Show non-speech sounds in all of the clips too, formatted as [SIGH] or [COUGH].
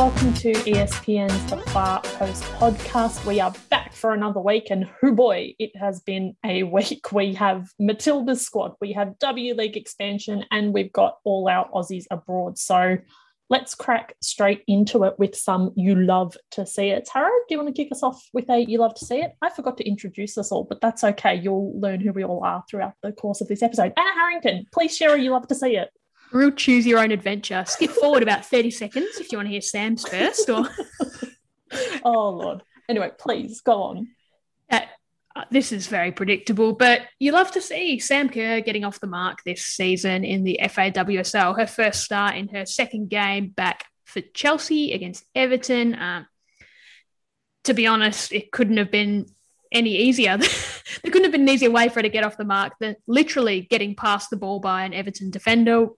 welcome to ESPN's The Far Post podcast. We are back for another week, and who boy, it has been a week. We have Matilda's squad, we have W League expansion, and we've got all our Aussies abroad. So let's crack straight into it with some You Love to See It. Tara, do you want to kick us off with a You Love to See It? I forgot to introduce us all, but that's okay. You'll learn who we all are throughout the course of this episode. Anna Harrington, please share a You Love to See It. Real choose your own adventure. Skip forward about 30 seconds if you want to hear Sam's first. Or [LAUGHS] oh, Lord. Anyway, please go on. Uh, uh, this is very predictable, but you love to see Sam Kerr getting off the mark this season in the FAWSL. Her first start in her second game back for Chelsea against Everton. Um, to be honest, it couldn't have been any easier. [LAUGHS] there couldn't have been an easier way for her to get off the mark than literally getting past the ball by an Everton defender,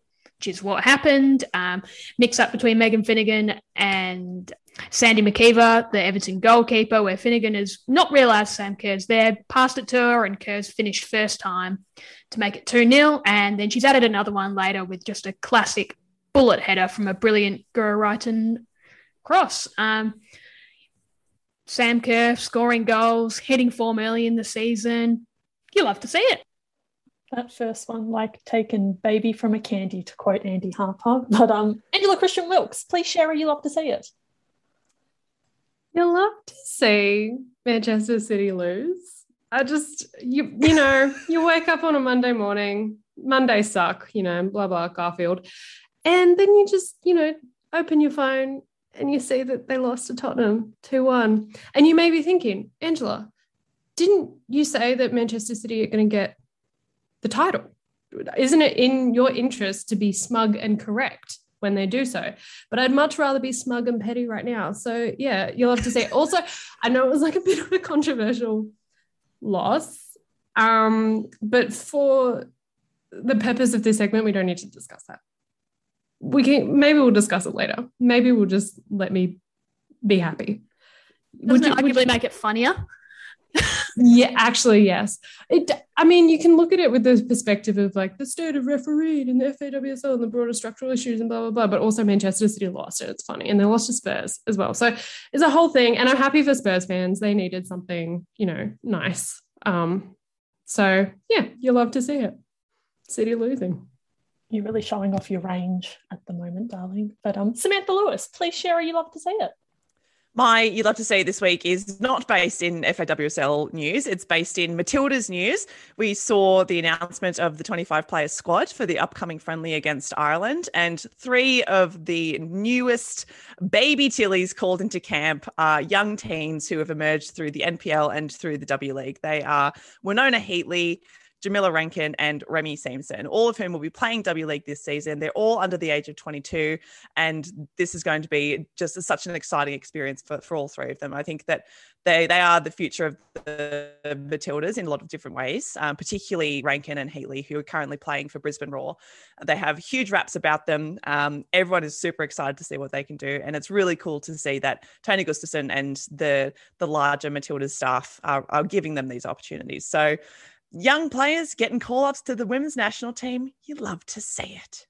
which is what happened. Um, mix up between Megan Finnigan and Sandy MacIver, the Everton goalkeeper, where Finnigan has not realised Sam Kerr's there, passed it to her, and Kerr's finished first time to make it 2 0. And then she's added another one later with just a classic bullet header from a brilliant Guro Reiten cross. Um, Sam Kerr scoring goals, hitting form early in the season. You love to see it that first one like taking baby from a candy to quote Andy Harper. [LAUGHS] But um Angela Christian Wilkes, please share you love to see it. You love to see Manchester City lose. I just you you know, [LAUGHS] you wake up on a Monday morning, Mondays suck, you know, blah blah Garfield. And then you just, you know, open your phone and you see that they lost to Tottenham 2-1. And you may be thinking, Angela, didn't you say that Manchester City are going to get the title. Isn't it in your interest to be smug and correct when they do so? But I'd much rather be smug and petty right now. So yeah, you'll have to say. [LAUGHS] Also, I know it was like a bit of a controversial loss, um, but for the purpose of this segment, we don't need to discuss that. We can maybe we'll discuss it later. Maybe we'll just let me be happy. Doesn't would you, arguably make it funnier? Yeah, actually, yes. It. I mean, you can look at it with the perspective of like the state of referee and the FAWSL and the broader structural issues and blah blah blah. But also, Manchester City lost it. It's funny, and they lost to Spurs as well. So it's a whole thing, and I'm happy for Spurs fans. They needed something, you know, nice. Um, so yeah, you love to see it. City losing. You're really showing off your range at the moment, darling. But um, Samantha Lewis, please share. You love to see it. My you'd love to see this week is not based in FAWSL news. It's based in Matilda's news. We saw the announcement of the 25 player squad for the upcoming friendly against Ireland, and three of the newest baby Tillies called into camp are young teens who have emerged through the NPL and through the W League. They are Winona Heatley, Jamila Rankin, and Remy Siemsen, all of whom will be playing W League this season. They're all under the age of 22, and this is going to be just such an exciting experience for, for all three of them. I think that they they are the future of the Matildas in a lot of different ways, um, particularly Rankin and Heatley, who are currently playing for Brisbane Roar. They have huge raps about them. Um, everyone is super excited to see what they can do, and it's really cool to see that Tony Gustafsson and the the larger Matildas staff are, are giving them these opportunities. So young players getting call ups to the women's national team, you love to see it.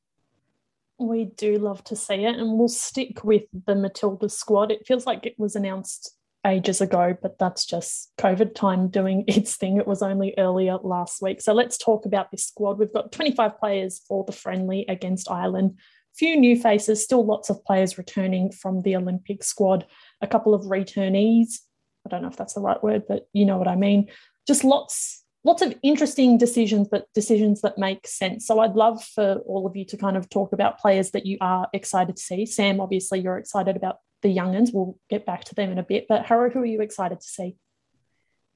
We do love to see it, and we'll stick with the Matilda squad. It feels like it was announced ages ago, but that's just COVID time doing [LAUGHS] its thing. It was only earlier last week. So let's talk about this squad. We've got 25 players for the friendly against Ireland, few new faces, still lots of players returning from the Olympic squad, a couple of returnees. I don't know if that's the right word, but you know what I mean. Just lots lots of interesting decisions, but decisions that make sense. So I'd love for all of you to kind of talk about players that you are excited to see. Sam, obviously, you're excited about the youngins. We'll get back to them in a bit. But Harrow, who are you excited to see?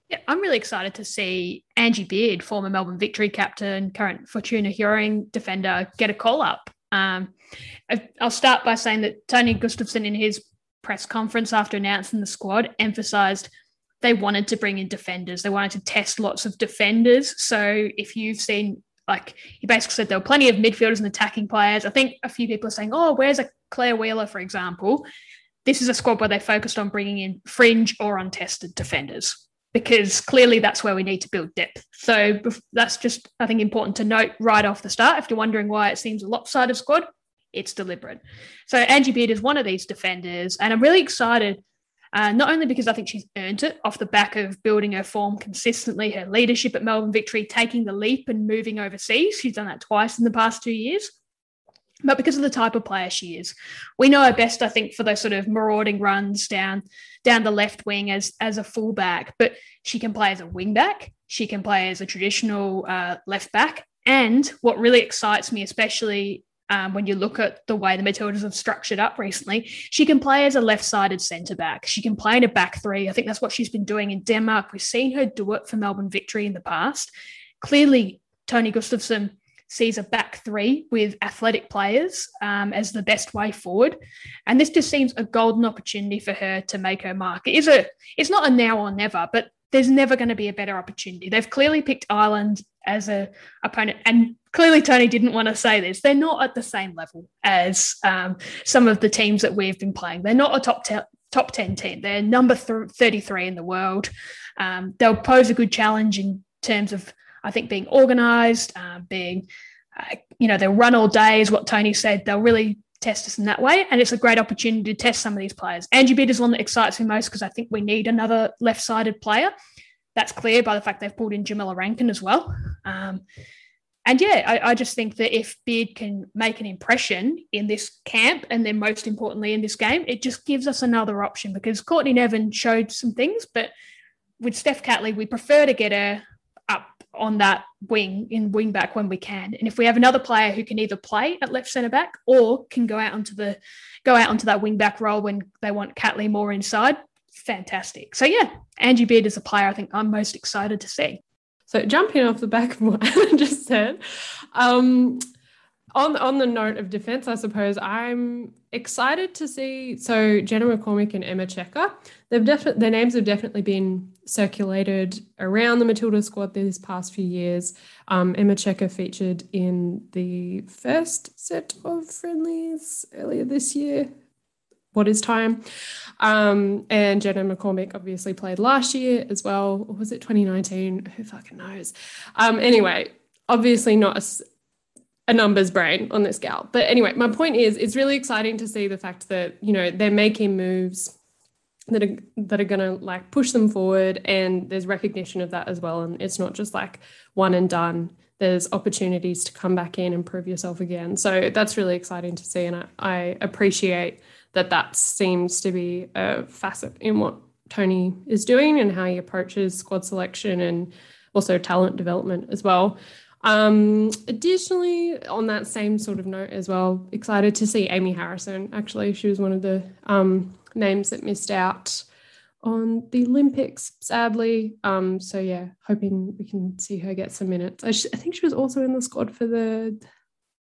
Yeah, I'm really excited to see Angie Beard, former Melbourne Victory captain, current Fortuna Hjørring defender, get a call up. Um, I'll start by saying that Tony Gustafsson, in his press conference after announcing the squad, emphasised they wanted to bring in defenders. They wanted to test lots of defenders. So if you've seen, like, he basically said there were plenty of midfielders and attacking players. I think a few people are saying, oh, where's a Claire Wheeler, for example? This is a squad where they focused on bringing in fringe or untested defenders because clearly that's where we need to build depth. So that's just, I think, important to note right off the start. If you're wondering why it seems a lopsided squad, it's deliberate. So Angie Beard is one of these defenders, and I'm really excited. Uh, not only because I think she's earned it off the back of building her form consistently, her leadership at Melbourne Victory, taking the leap and moving overseas. She's done that twice in the past two years but because of the type of player she is. We know her best, I think, for those sort of marauding runs down down the left wing as as a fullback. But she can play as a wing back. She can play as a traditional uh, left back. And what really excites me, especially um, when you look at the way the Matildas have structured up recently, she can play as a left-sided centre back. She can play in a back three. I think that's what she's been doing in Denmark. We've seen her do it for Melbourne Victory in the past. Clearly, Tony Gustafsson sees a back three with athletic players um, as the best way forward. And this just seems a golden opportunity for her to make her mark. It is a, it's not a now or never, but there's never going to be a better opportunity. They've clearly picked Ireland as a opponent, and clearly Tony didn't want to say this. They're not at the same level as um, some of the teams that we've been playing. They're not a top ten, top 10 team. They're number th- 33 in the world. Um, they'll pose a good challenge in terms of I think being organised, uh, being, uh, you know, they'll run all day is what Tony said. They'll really test us in that way. And it's a great opportunity to test some of these players. Angie Beard is the one that excites me most because I think we need another left sided player. That's clear by the fact they've pulled in Jamila Rankin as well. Um, and yeah, I, I, just think that if Beard can make an impression in this camp and then most importantly in this game, it just gives us another option because Courtney Nevin showed some things, but with Steph Catley, we prefer to get her up on that wing in wing back when we can. And if we have another player who can either play at left centre back or can go out onto the go out onto that wing back role when they want Catley more inside, fantastic. So yeah, Angie Beard is a player I think I'm most excited to see. So jumping off the back of what [LAUGHS] Anna just said, um, on on the note of defense, I suppose I'm excited to see. So Jenna McCormick and Emma Checker, they've definitely their names have definitely been circulated around the Matilda squad these past few years. Um, Emma Checker featured in the first set of friendlies earlier this year. What is time? Um, and Jenna McCormick obviously played last year as well. Or was it 2019? Who fucking knows? Um, anyway, obviously not a a numbers brain on this gal. But anyway, my point is it's really exciting to see the fact that, you know, they're making moves that are that are going to like push them forward and there's recognition of that as well and it's not just like one and done there's opportunities to come back in and prove yourself again so that's really exciting to see and I, I appreciate that that seems to be a facet in what tony is doing and how he approaches squad selection and also talent development as well um, additionally, on that same sort of note as well, excited to see Amy Harrison. Actually, she was one of the um, names that missed out on the Olympics, sadly. Um, so yeah, hoping we can see her get some minutes. I, sh- I think she was also in the squad for the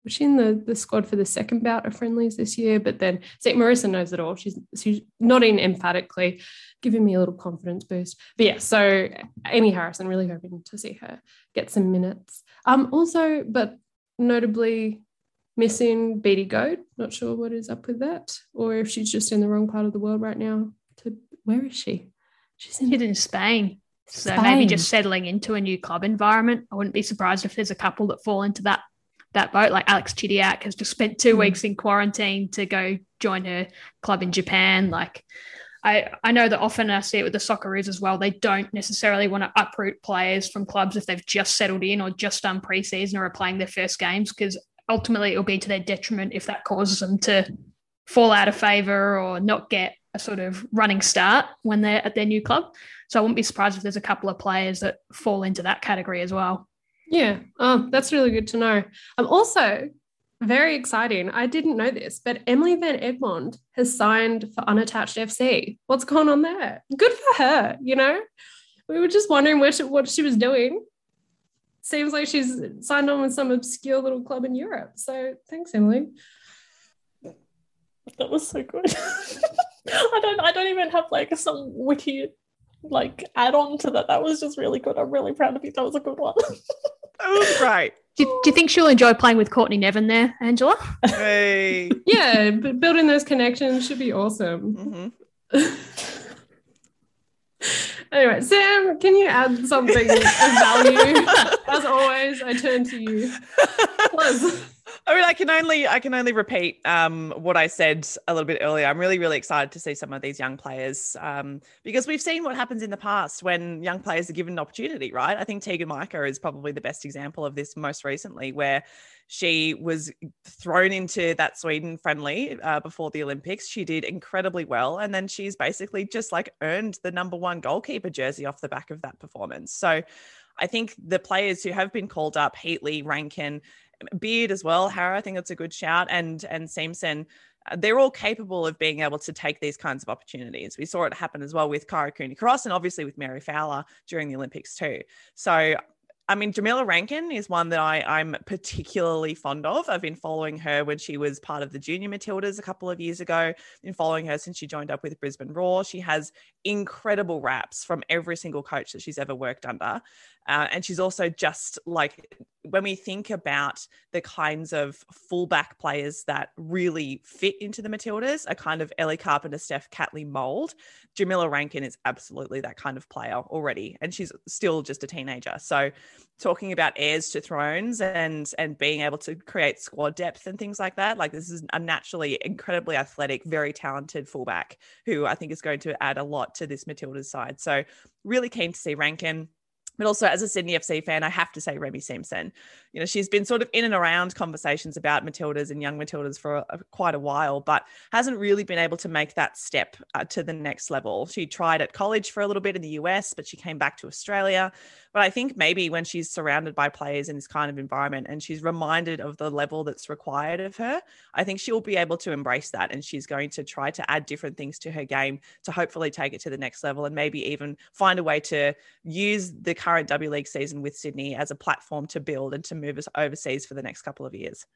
was she in the, the squad for the second bout of friendlies this year? But then see, Marissa knows it all. She's she's nodding emphatically, giving me a little confidence boost. But yeah, so Amy Harrison, really hoping to see her get some minutes. Um, also, but notably missing Beattie Goad. Not sure what is up with that, or if she's just in the wrong part of the world right now. To where is she? She's in, she's in Spain. So Spain. maybe just settling into a new club environment. I wouldn't be surprised if there's a couple that fall into that that boat. Like Alex Chidiac has just spent two mm. weeks in quarantine to go join her club in Japan. Like I, I know that often I see it with the Socceroos as well. They don't necessarily want to uproot players from clubs if they've just settled in or just done preseason or are playing their first games because ultimately it'll be to their detriment if that causes them to fall out of favour or not get a sort of running start when they're at their new club. So I wouldn't be surprised if there's a couple of players that fall into that category as well. Yeah, oh, that's really good to know. I'm also very exciting. I didn't know this, but Emily Van Egmond has signed for Unattached FC. What's going on there? Good for her, you know? We were just wondering what she, what she was doing. Seems like she's signed on with some obscure little club in Europe. So thanks, Emily. That was so good. [LAUGHS] I don't I don't even have like some witty like add on to that. That was just really good. I'm really proud of you. That was a good one. that was great. Do, do, you think she'll enjoy playing with Courtney Nevin there, Angela? Hey. [LAUGHS] yeah, but building those connections should be awesome. Mm-hmm. [LAUGHS] anyway, Sam, can you add something of value? [LAUGHS] As always, I turn to you. I mean, I can only I can only repeat um, what I said a little bit earlier. I'm really really excited to see some of these young players um, because we've seen what happens in the past when young players are given an opportunity. Right? I think Teagan Micah is probably the best example of this most recently, where she was thrown into that Sweden friendly uh, before the Olympics. She did incredibly well, and then she's basically just like earned the number one goalkeeper jersey off the back of that performance. So. I think the players who have been called up, Heatley, Rankin, Beard as well, Harrow, I think that's a good shout, and and Siemsen. Uh, they're all capable of being able to take these kinds of opportunities. We saw it happen as well with Kyra Cooney Cross and obviously with Mary Fowler during the Olympics too. So I mean, Jamila Rankin is one that I, I'm particularly fond of. I've been following her when she was part of the Junior Matildas a couple of years ago. Been following her since she joined up with Brisbane Roar. She has incredible raps from every single coach that she's ever worked under. Uh, and she's also just like when we think about the kinds of fullback players that really fit into the Matildas, a kind of Ellie Carpenter, Steph Catley mold, Jamila Rankin is absolutely that kind of player already. And she's still just a teenager. So talking about heirs to thrones and and being able to create squad depth and things like that, like this is a naturally incredibly athletic, very talented fullback who I think is going to add a lot to this Matildas side. So really keen to see Rankin but also, as a Sydney FC fan, I have to say Remy Siemsen. You know, she's been sort of in and around conversations about Matildas and young Matildas for a, quite a while, but hasn't really been able to make that step uh, to the next level. She tried at college for a little bit in the US, but she came back to Australia. But I think maybe when she's surrounded by players in this kind of environment and she's reminded of the level that's required of her, I think she'll be able to embrace that. And she's going to try to add different things to her game to hopefully take it to the next level and maybe even find a way to use the current W League season with Sydney as a platform to build and to move us overseas for the next couple of years.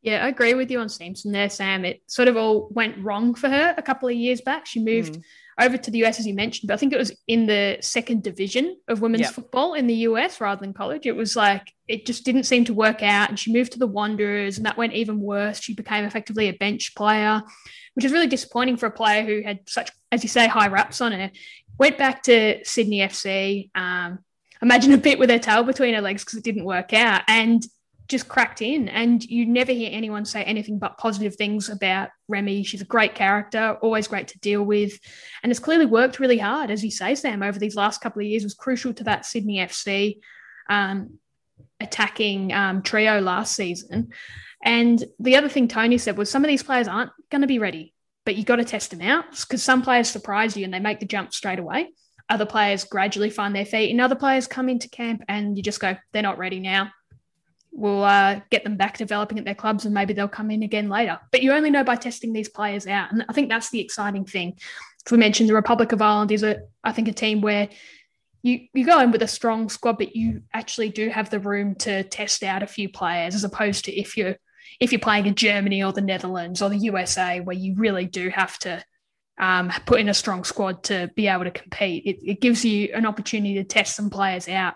Yeah, I agree with you on Siemsen there, Sam. It sort of all went wrong for her a couple of years back. She moved mm over to the US, as you mentioned, but I think it was in the second division of women's yep. football in the US rather than college. It was like it just didn't seem to work out. And she moved to the Wanderers, and that went even worse. She became effectively a bench player, which is really disappointing for a player who had such, as you say, high raps on her. Went back to Sydney FC. Um, imagine a bit with her tail between her legs because it didn't work out. And just cracked in and you never hear anyone say anything but positive things about Remy. She's a great character, always great to deal with, and has clearly worked really hard, as you say, Sam, over these last couple of years. Was crucial to that Sydney FC um, attacking um, trio last season. And the other thing Tony said was some of these players aren't going to be ready, but you got to test them out because some players surprise you and they make the jump straight away. Other players gradually find their feet, and other players come into camp and you just go, they're not ready now we'll uh, get them back developing at their clubs and maybe they'll come in again later. But you only know by testing these players out. And I think that's the exciting thing. As we mentioned, the Republic of Ireland is, a, I think, a team where you, you go in with a strong squad, but you actually do have the room to test out a few players as opposed to if you're if you're playing in Germany or the Netherlands or the USA, where you really do have to um, put in a strong squad to be able to compete. It, it gives you an opportunity to test some players out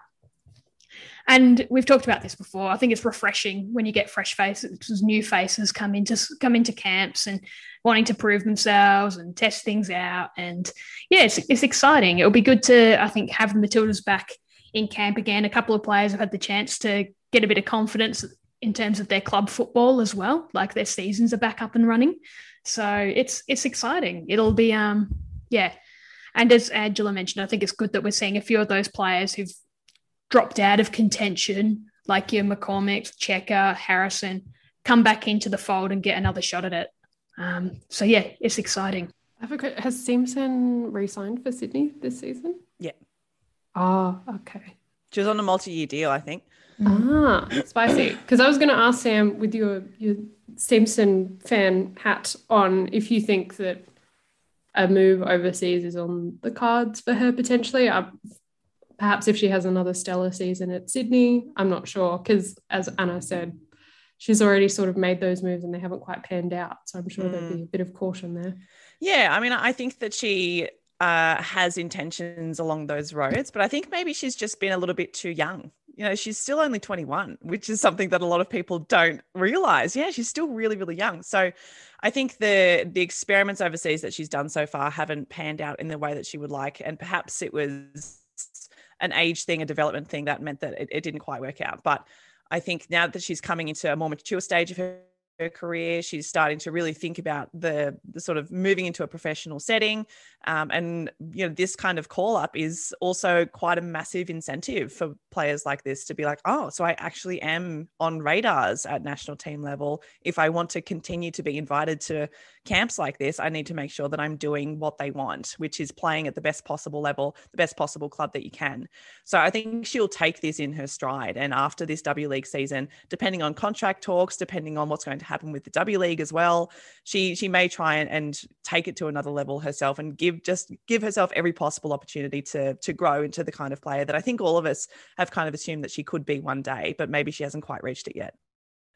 and we've talked about this before. I think it's refreshing when you get fresh faces, new faces come into come into camps and wanting to prove themselves and test things out. And yeah, it's, it's exciting. It'll be good to I think have the Matildas back in camp again. A couple of players have had the chance to get a bit of confidence in terms of their club football as well. Like their seasons are back up and running. So it's it's exciting. It'll be um yeah. And as Angela mentioned, I think it's good that we're seeing a few of those players who've dropped out of contention, like your McCormick, Checker, Harrison, come back into the fold and get another shot at it. Um, so yeah, it's exciting. Has Siemsen re-signed for Sydney this season? Yeah. Oh, okay. She was on a multi-year deal, I think. Ah, spicy. Because I was going to ask Sam, with your your Siemsen fan hat on, if you think that a move overseas is on the cards for her potentially. I perhaps if she has another stellar season at Sydney, I'm not sure because as Anna said, she's already sort of made those moves and they haven't quite panned out. So I'm sure mm. there'd be a bit of caution there. Yeah, I mean, I think that she uh, has intentions along those roads, but I think maybe she's just been a little bit too young. You know, she's still only 21, which is something that a lot of people don't realize. Yeah, she's still really, really young. So I think the the experiments overseas that she's done so far haven't panned out in the way that she would like. And perhaps it was an age thing, a development thing that meant that it, it didn't quite work out. But I think now that she's coming into a more mature stage of her her career. She's starting to really think about the, the sort of moving into a professional setting. Um, and, you know, this kind of call up is also quite a massive incentive for players like this to be like, oh, so I actually am on radars at national team level. If I want to continue to be invited to camps like this, I need to make sure that I'm doing what they want, which is playing at the best possible level, the best possible club that you can. So I think she'll take this in her stride. And after this W League season, depending on contract talks, depending on what's going to happen with the W League as well, she she may try and, and take it to another level herself and give just give herself every possible opportunity to to grow into the kind of player that I think all of us have kind of assumed that she could be one day, but maybe she hasn't quite reached it yet.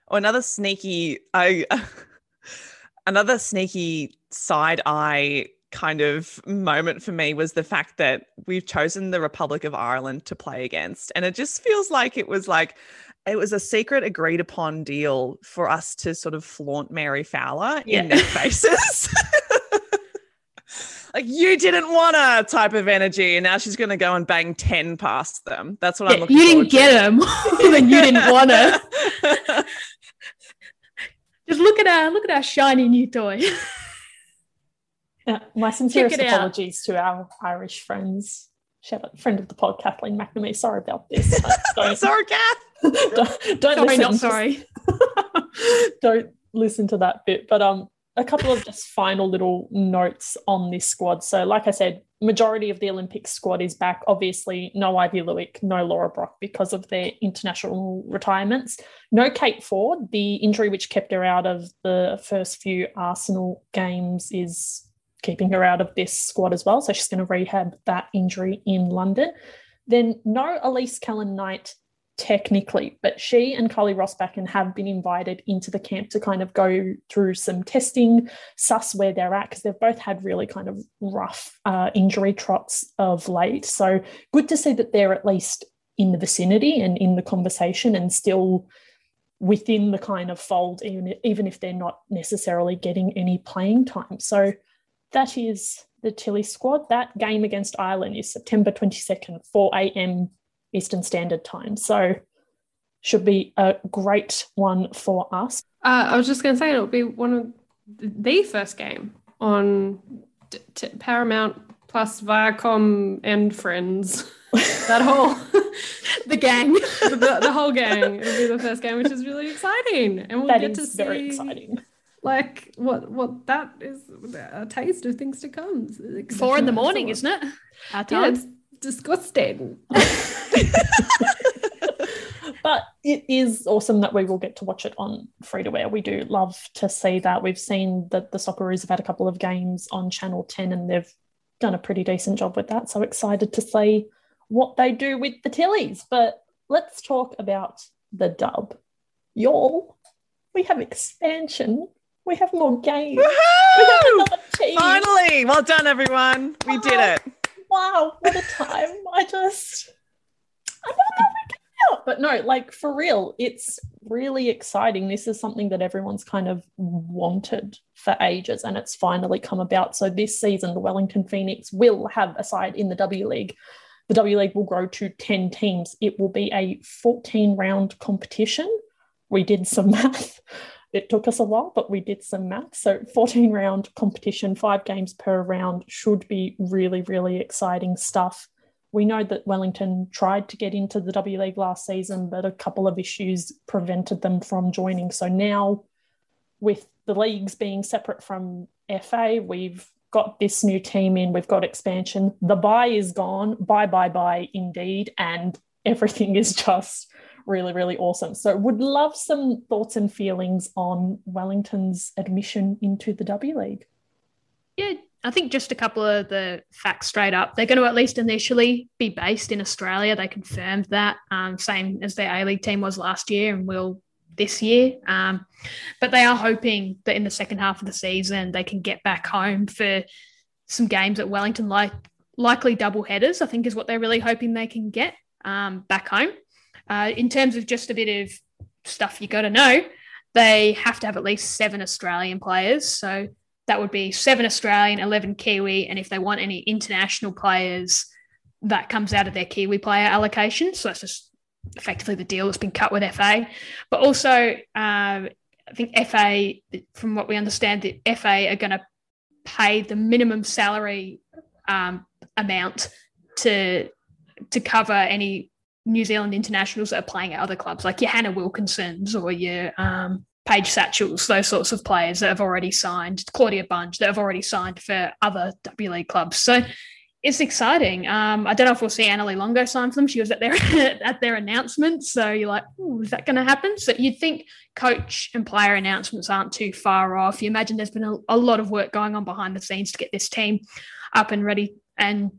Oh, another sneaky I [LAUGHS] another sneaky side eye kind of moment for me was the fact that we've chosen the Republic of Ireland to play against. And it just feels like it was like it was a secret agreed upon deal for us to sort of flaunt Mary Fowler yeah. in their [LAUGHS] faces. [LAUGHS] like you didn't want a type of energy, and now she's going to go and bang ten past them. That's what yeah, I'm looking. For. You didn't get them, [LAUGHS] then you didn't want to. Just look at our look at our shiny new toy. Yeah, my sincerest apologies out. to our Irish friends. Friend of the pod, Kathleen McNamee. Sorry about this. sorry, Kath. [LAUGHS] don't, don't sorry, listen. not sorry. [LAUGHS] don't listen to that bit. But um, a couple of just final little notes on this squad. So, like I said, majority of the Olympic squad is back. Obviously, no Aivi Luik, no Laura Brock because of their international retirements. No Kate Foord. The injury which kept her out of the first few Arsenal games is keeping her out of this squad as well. So she's going to rehab that injury in London. Then no Elise Kellond-Knight technically, but she and Karly Roestbakken have been invited into the camp to kind of go through some testing, suss where they're at, because they've both had really kind of rough uh, injury trots of late. So good to see that they're at least in the vicinity and in the conversation and still within the kind of fold, even, even if they're not necessarily getting any playing time. So that is the Tilly squad. That game against Ireland is September 22nd, 4 a.m. Eastern Standard Time. So should be a great one for us. Uh, I was just going to say it'll be one of the first game on t- t- Paramount plus Viacom and Friends. [LAUGHS] that whole [LAUGHS] the gang, [LAUGHS] the, the, whole gang. It'll be the first game, which is really exciting, and we'll that get to see very exciting. Like what? What that is a taste of things to come. Four in the morning, isn't it? Our time. Yeah, it's disgusting. [LAUGHS] but it is awesome that we will get to watch it on free to air. We do love to see that. We've seen that the Socceroos have had a couple of games on Channel 10 and they've done a pretty decent job with that. So excited to see what they do with the Tillies. But let's talk about the dub. Y'all, we have expansion. We have more games. We have. Finally, well done, everyone. We did ah! it. Wow, what a time. [LAUGHS] I just, I don't know out. But no, like for real, it's really exciting. This is something that everyone's kind of wanted for ages and it's finally come about. So this season, the Wellington Phoenix will have a side in the W League. The W League will grow to 10 teams. It will be a 14 round competition. We did some [LAUGHS] math. It took us a while, but we did some math. So 14 round competition, five games per round should be really, really exciting stuff we know that Wellington tried to get into the W League last season, but a couple of issues prevented them from joining. So now, with the leagues being separate from FA, we've got this new team in, we've got expansion. The buy is gone. Bye, bye, bye, indeed. And everything is [LAUGHS] just really, really awesome. So, would love some thoughts and feelings on Wellington's admission into the W League. Yeah, I think just a couple of the facts straight up. They're going to at least initially be based in Australia. They confirmed that, um, same as their A League team was last year and will this year. Um, but they are hoping that in the second half of the season they can get back home for some games at Wellington, like likely double headers. I think is what they're really hoping they can get um, back home. Uh, in terms of just a bit of stuff you got to know, they have to have at least seven Australian players. So that would be seven Australian, 11 Kiwi. And if they want any international players, that comes out of their Kiwi player allocation. So that's just effectively the deal that's been cut with FA, but also um, I think FA, from what we understand, the FA are going to pay the minimum salary um, amount to to cover any New Zealand internationals that are playing at other clubs, like your Hannah Wilkinsons or your um, Paige Satchels, those sorts of players that have already signed, Claudia Bunge that have already signed for other W League clubs. So it's exciting. Um, I don't know if we'll see Annalie Longo sign for them. She was at their [LAUGHS] at their announcement, so you're like, is that going to happen? So you'd think coach and player announcements aren't too far off. You imagine there's been a, a lot of work going on behind the scenes to get this team up and ready and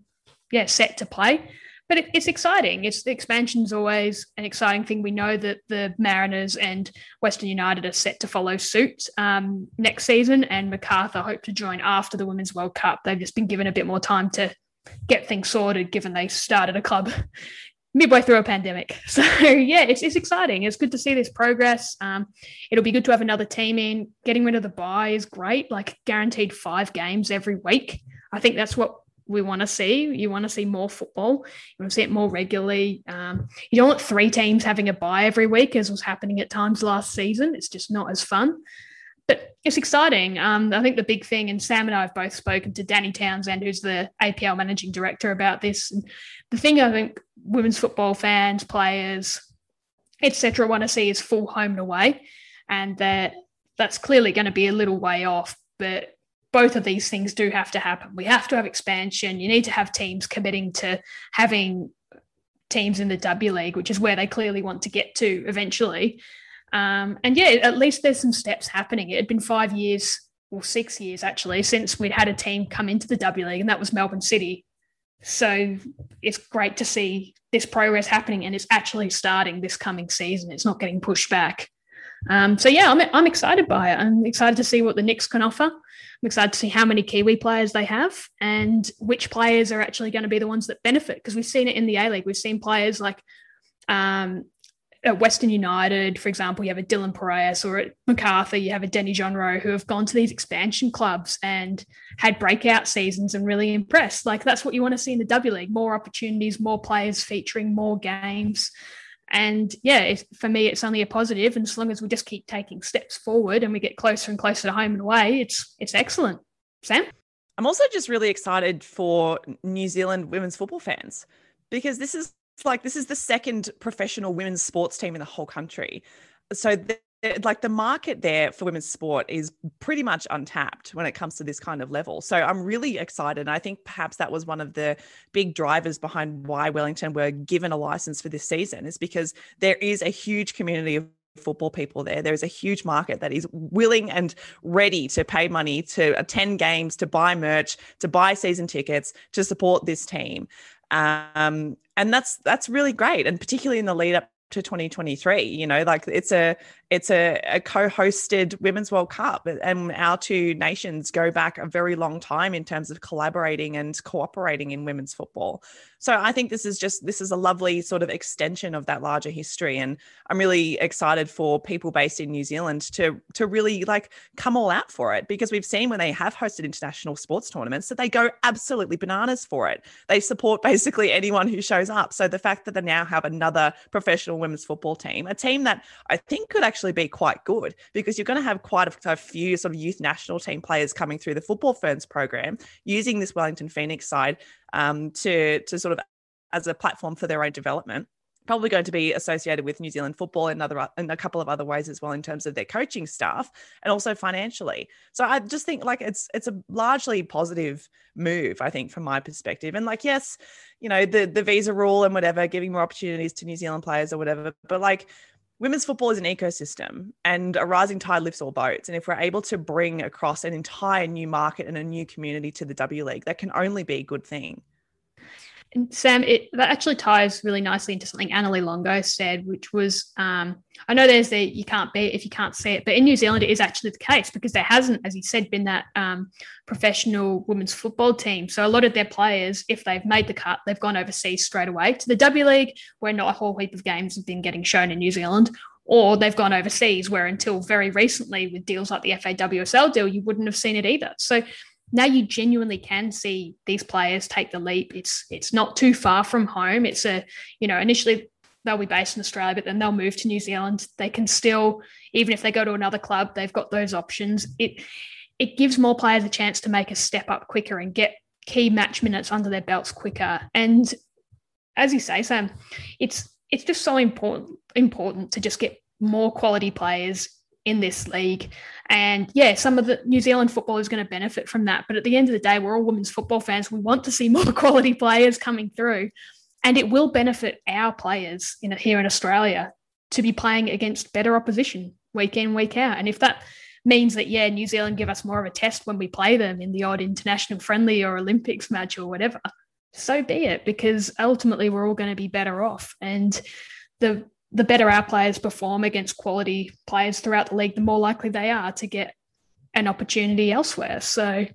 yeah, set to play. But it, it's exciting. It's the expansion's always an exciting thing. We know that the Mariners and Western United are set to follow suit um, next season, and Macarthur hope to join after the Women's World Cup. They've just been given a bit more time to get things sorted, given they started a club [LAUGHS] midway through a pandemic. [LAUGHS] So yeah, it's, it's exciting. It's good to see this progress. Um, it'll be good to have another team in. Getting rid of the buy is great. Like guaranteed five games every week. I think that's what we want to see. You want to see more football. You want to see it more regularly. Um, you don't want three teams having a bye every week, as was happening at times last season. It's just not as fun. But it's exciting. Um, I think the big thing, and Sam and I have both spoken to Danny Townsend, who's the APL managing director, about this. And the thing I think women's football fans, players, etc., want to see is full home and away, and that that's clearly going to be a little way off. But both of these things do have to happen. We have to have expansion. You need to have teams committing to having teams in the W League, which is where they clearly want to get to eventually. Um, and yeah, at least there's some steps happening. It had been five years or six years actually since we'd had a team come into the W League, and that was Melbourne City. So it's great to see this progress happening, and it's actually starting this coming season. It's not getting pushed back. Um, so yeah, I'm, I'm excited by it. I'm excited to see what the Nix can offer. I'm excited to see how many Kiwi players they have and which players are actually going to be the ones that benefit because we've seen it in the A League. We've seen players like um, at Western United, for example, you have a Dylan Pierias, or at Macarthur, you have a Denny Genreau who have gone to these expansion clubs and had breakout seasons and really impressed. Like that's what you want to see in the W League more opportunities, more players featuring more games. And yeah, for me, it's only a positive. And as long as we just keep taking steps forward and we get closer and closer to home and away, it's it's excellent. Sam? I'm also just really excited for New Zealand women's football fans because this is like this is the second professional women's sports team in the whole country. So like the market there for women's sport is pretty much untapped when it comes to this kind of level. So I'm really excited. And I think perhaps that was one of the big drivers behind why Wellington were given a license for this season, is because there is a huge community of football people there. There is a huge market that is willing and ready to pay money to attend games, to buy merch, to buy season tickets, to support this team. Um, and that's that's really great, and particularly in the lead up to 2023 you know like it's a it's a, a, co-hosted women's world cup and our two nations go back a very long time in terms of collaborating and cooperating in women's football. So i think this is just this is a lovely sort of extension of that larger history and i'm really excited for people based in new zealand to to really like come all out for it because we've seen when they have hosted international sports tournaments that they go absolutely bananas for it. They support basically anyone who shows up. So the fact that they now have another professional women's football team a team that i think could actually be quite good because you're going to have quite a, a few sort of youth national team players coming through the Football Ferns program using this Wellington Phoenix side um, to to sort of as a platform for their own development probably going to be associated with New Zealand football in other in a couple of other ways as well in terms of their coaching staff and also financially. So I just think like it's it's a largely positive move I think from my perspective. And like yes, you know the the visa rule and whatever giving more opportunities to New Zealand players or whatever, but like women's football is an ecosystem and a rising tide lifts all boats. And if we're able to bring across an entire new market and a new community to the W League, that can only be a good thing. And Sam, it that actually ties really nicely into something Annalie Longo said, which was um, I know there's the you can't be if you can't see it, but in New Zealand it is actually the case because there hasn't, as he said, been that um, professional women's football team. So a lot of their players, if they've made the cut, they've gone overseas straight away to the W League, where not a whole heap of games have been getting shown in New Zealand, or they've gone overseas, where until very recently with deals like the FAWSL deal, you wouldn't have seen it either. So now you genuinely can see these players take the leap. It's it's not too far from home. It's a you know initially they'll be based in Australia, but then they'll move to New Zealand. They can still, even if they go to another club, they've got those options. It it gives more players a chance to make a step up quicker and get key match minutes under their belts quicker. And as you say, Sam, it's it's just so important important to just get more quality players in this league. And yeah, some of the New Zealand football is going to benefit from that. But at the end of the day, we're all women's football fans. We want to see more [LAUGHS] quality players coming through. And it will benefit our players in here in Australia to be playing against better opposition week in, week out. And if that means that, yeah, New Zealand give us more of a test when we play them in the odd international friendly or Olympics match or whatever, so be it, because ultimately we're all going to be better off. And the the better our players perform against quality players throughout the league, the more likely they are to get an opportunity elsewhere. So,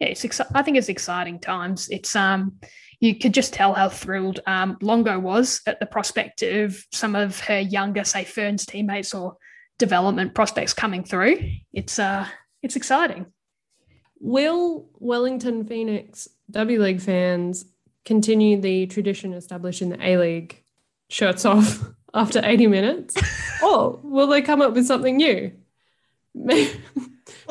yeah, it's exci- I think it's exciting times. It's um, you could just tell how thrilled um, Longo was at the prospect of some of her younger, say, Ferns teammates or development prospects coming through. It's uh, it's exciting. Will Wellington Phoenix W League fans continue the tradition established in the A League shirts off [LAUGHS] after 80 minutes? or will they come up with something new? well,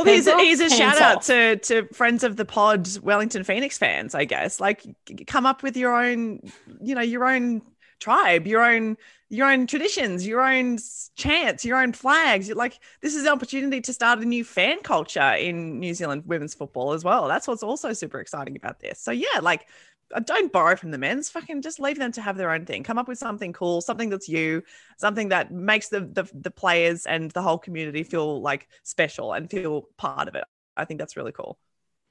here's a, here's a shout out to to friends of the pod, Wellington Phoenix fans. I guess like come up with your own, you know, your own tribe, your own your own traditions, your own chants, your own flags. You're Like this is the opportunity to start a new fan culture in New Zealand women's football as well. That's what's also super exciting about this. So yeah, like Uh, don't borrow from the men's fucking just leave them to have their own thing. Come up with something cool something that's you something that makes the, the the players and the whole community feel like special and feel part of it. I think that's really cool.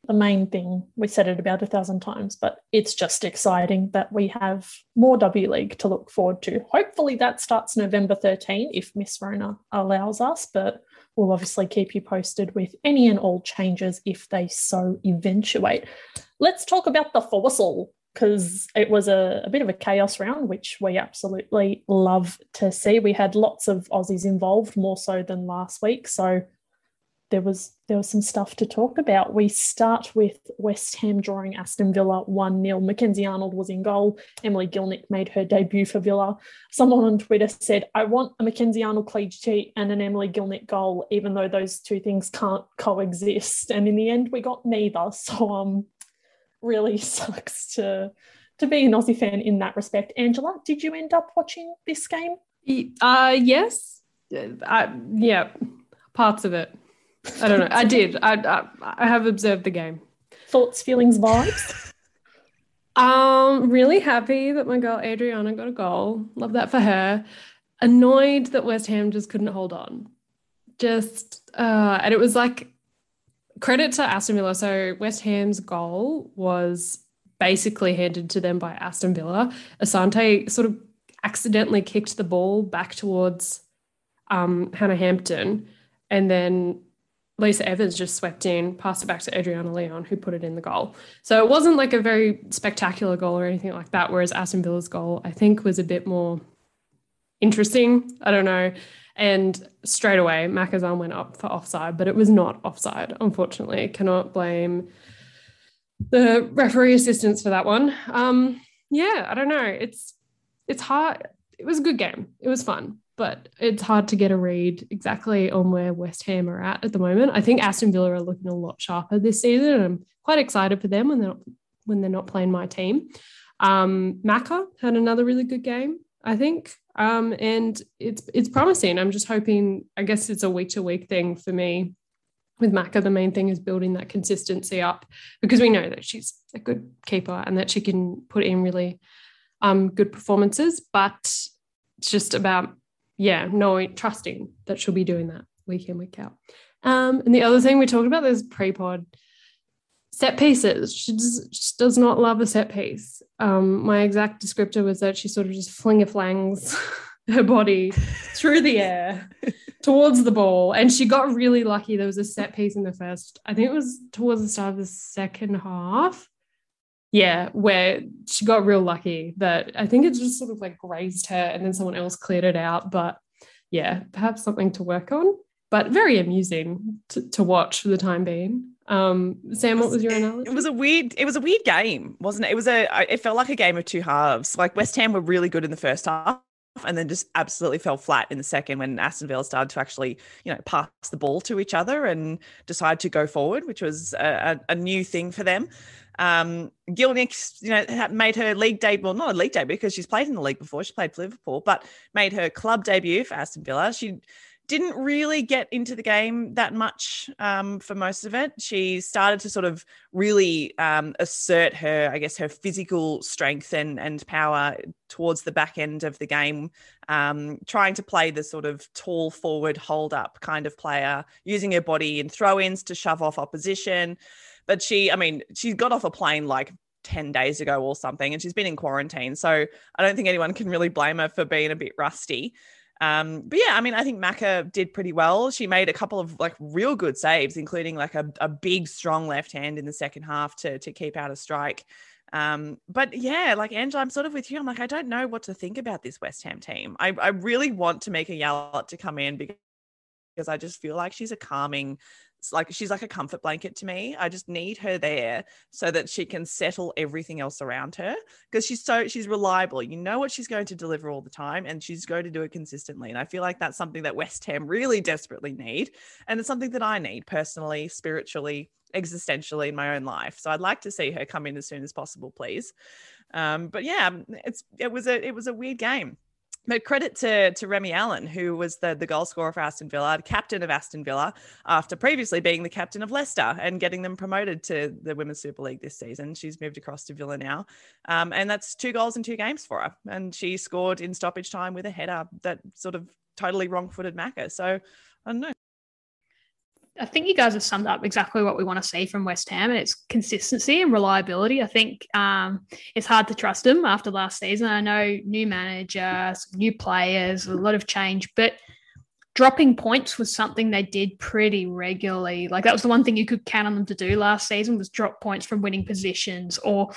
The main thing we said it about a thousand times but it's just exciting that we have more w league to look forward to. Hopefully that starts november 13 if miss rona allows us but we'll obviously keep you posted with any and all changes if they so eventuate let's talk about the FAWSL because it was a, a, bit of a chaos round, which we absolutely love to see. We had lots of Aussies involved, more so than last week. So there was there was some stuff to talk about. We start with West Ham drawing Aston Villa 1-0. Mackenzie Arnold was in goal. Emily Gielnik made her debut for Villa. Someone on Twitter said, I want a Mackenzie Arnold clean sheet and an Emily Gielnik goal, even though those two things can't coexist. And in the end, we got neither. [LAUGHS] So um really sucks to to be an Aussie fan in that respect. Angela, did you end up watching this game? Uh yes. I, yeah, parts of it. I don't know. I did. I, I, I have observed the game. Thoughts, feelings, vibes. um, really happy that my girl Adriana got a goal. Love that for her. Annoyed that West Ham just couldn't hold on. Just uh, and it was like credit to Aston Villa. So West Ham's goal was basically handed to them by Aston Villa. Asante sort of accidentally kicked the ball back towards um, Hannah Hampton, and then Lisa Evans just swept in, passed it back to Adriana Leon, who put it in the goal. So it wasn't like a very spectacular goal or anything like that. Whereas Aston Villa's goal, I think, was a bit more interesting. I don't know. And straight away, Makazan went up for offside, but it was not offside, unfortunately. Cannot blame the referee assistants for that one. Um, yeah, I don't know. It's it's hard. It was a good game. It was fun, but it's hard to get a read exactly on where West Ham are at at the moment. I think Aston Villa are looking a lot sharper this season, and I'm quite excited for them when they're not, when they're not playing my team. Um, Maka had another really good game. I think. Um, and it's it's promising. I'm just hoping. I guess it's a week to week thing for me. With Maka, the main thing is building that consistency up because we know that she's a good keeper and that she can put in really um, good performances. But it's just about yeah, knowing trusting that she'll be doing that week in week out. Um, and the other thing we talked about is pre-pod set pieces. She does, she does not love a set piece. Um, my exact descriptor was that she sort of just fling a flangs [LAUGHS] her body through the air [LAUGHS] towards the ball. And she got really lucky. There was a set piece in the first, I think it was towards the start of the second half. Yeah, where she got real lucky that I think it just sort of like grazed her and then someone else cleared it out. But yeah, perhaps something to work on, but very amusing to, to watch for the time being. Um, Sam, what was your analysis? It was a weird. It was a weird game, wasn't it? It was a. It felt like a game of two halves. Like West Ham were really good in the first half, and then just absolutely fell flat in the second when Aston Villa started to actually, you know, pass the ball to each other and decide to go forward, which was a, a, a new thing for them. Um, Gielnik, you know, made her league debut, well, not a league debut because she's played in the league before. She played for Liverpool, but made her club debut for Aston Villa. She didn't really get into the game that much um, for most of it. She started to sort of really um, assert her, I guess, her physical strength and, and power towards the back end of the game, um, trying to play the sort of tall forward, hold up kind of player, using her body in throw ins to shove off opposition. But she, I mean, she got off a plane like 10 days ago or something, and she's been in quarantine. So I don't think anyone can really blame her for being a bit rusty. Um, but yeah, I mean, I think Macca did pretty well. She made a couple of like real good saves, including like a, a big, strong left hand in the second half to to keep out a strike. Um, but yeah, like Angela, I'm sort of with you. I'm like, I don't know what to think about this West Ham team. I, I really want Tameka Yallop to come in because because I just feel like she's a calming like she's like a comfort blanket to me. I just need her there so that she can settle everything else around her because she's so she's reliable. You know what she's going to deliver all the time and she's going to do it consistently. And I feel like that's something that West Ham really desperately need and it's something that I need personally, spiritually, existentially in my own life. So I'd like to see her come in as soon as possible, please. Um, but yeah, it's it was a it was a weird game. But credit to, to Remi Allen, who was the, the goal scorer for Aston Villa, the captain of Aston Villa, after previously being the captain of Leicester and getting them promoted to the Women's Super League this season. She's moved across to Villa now. Um, and that's two goals in two games for her. And she scored in stoppage time with a header that sort of totally wrong footed Macca. So I don't know. I think you guys have summed up exactly what we want to see from West Ham, and it's consistency and reliability. I think um, it's hard to trust them after last season. I know new manager, new players, a lot of change, but dropping points was something they did pretty regularly. Like that was the one thing you could count on them to do last season was drop points from winning positions, or